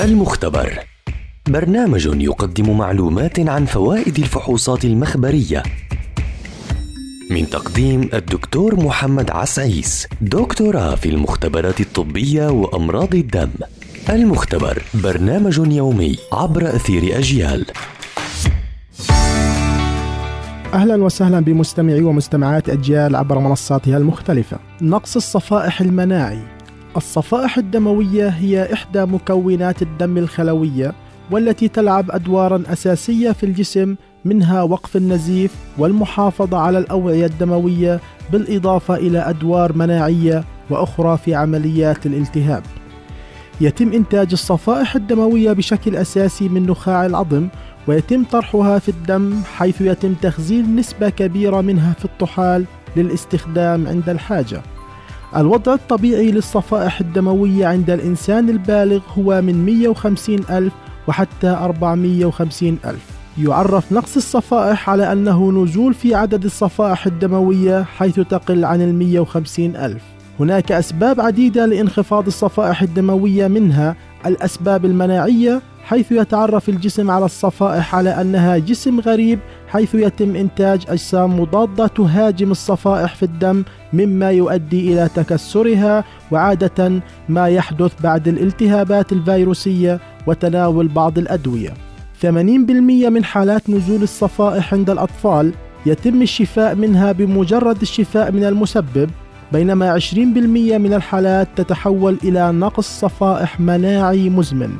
المختبر برنامج يقدم معلومات عن فوائد الفحوصات المخبرية من تقديم الدكتور محمد عسعيس دكتوراه في المختبرات الطبية وأمراض الدم المختبر برنامج يومي عبر أثير أجيال أهلا وسهلا بمستمعي ومستمعات أجيال عبر منصاتها المختلفة. نقص الصفائح المناعي. الصفائح الدموية هي إحدى مكونات الدم الخلوية والتي تلعب أدوارا أساسية في الجسم منها وقف النزيف والمحافظة على الأوعية الدموية بالإضافة إلى أدوار مناعية وأخرى في عمليات الالتهاب. يتم إنتاج الصفائح الدموية بشكل أساسي من نخاع العظم ويتم طرحها في الدم حيث يتم تخزين نسبة كبيرة منها في الطحال للاستخدام عند الحاجة. الوضع الطبيعي للصفائح الدموية عند الإنسان البالغ هو من 150 ألف وحتى 450 ألف. يعرف نقص الصفائح على أنه نزول في عدد الصفائح الدموية حيث تقل عن ال 150 ألف. هناك أسباب عديدة لانخفاض الصفائح الدموية منها الأسباب المناعية حيث يتعرف الجسم على الصفائح على أنها جسم غريب حيث يتم إنتاج أجسام مضادة تهاجم الصفائح في الدم مما يؤدي إلى تكسرها وعادة ما يحدث بعد الالتهابات الفيروسية وتناول بعض الأدوية. 80% من حالات نزول الصفائح عند الأطفال يتم الشفاء منها بمجرد الشفاء من المسبب بينما 20% من الحالات تتحول إلى نقص صفائح مناعي مزمن.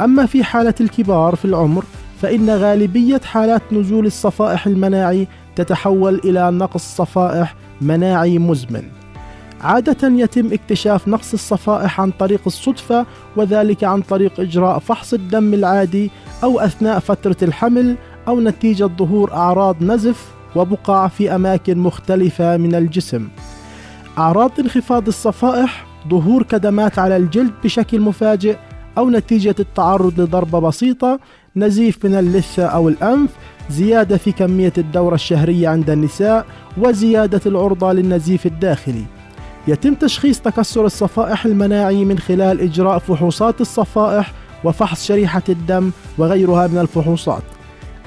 أما في حالة الكبار في العمر فإن غالبية حالات نزول الصفائح المناعي تتحول إلى نقص صفائح مناعي مزمن. عادة يتم اكتشاف نقص الصفائح عن طريق الصدفة وذلك عن طريق إجراء فحص الدم العادي أو أثناء فترة الحمل أو نتيجة ظهور أعراض نزف وبقع في أماكن مختلفة من الجسم. أعراض انخفاض الصفائح ظهور كدمات على الجلد بشكل مفاجئ أو نتيجة التعرض لضربة بسيطة نزيف من اللثة أو الأنف زيادة في كمية الدورة الشهرية عند النساء وزيادة العرضة للنزيف الداخلي. يتم تشخيص تكسر الصفائح المناعي من خلال إجراء فحوصات الصفائح وفحص شريحة الدم وغيرها من الفحوصات.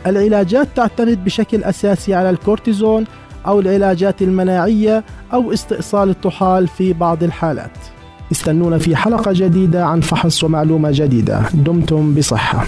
العلاجات تعتمد بشكل أساسي على الكورتيزون أو العلاجات المناعية أو استئصال الطحال في بعض الحالات. استنونا في حلقة جديدة عن فحص ومعلومة جديدة. دمتم بصحة.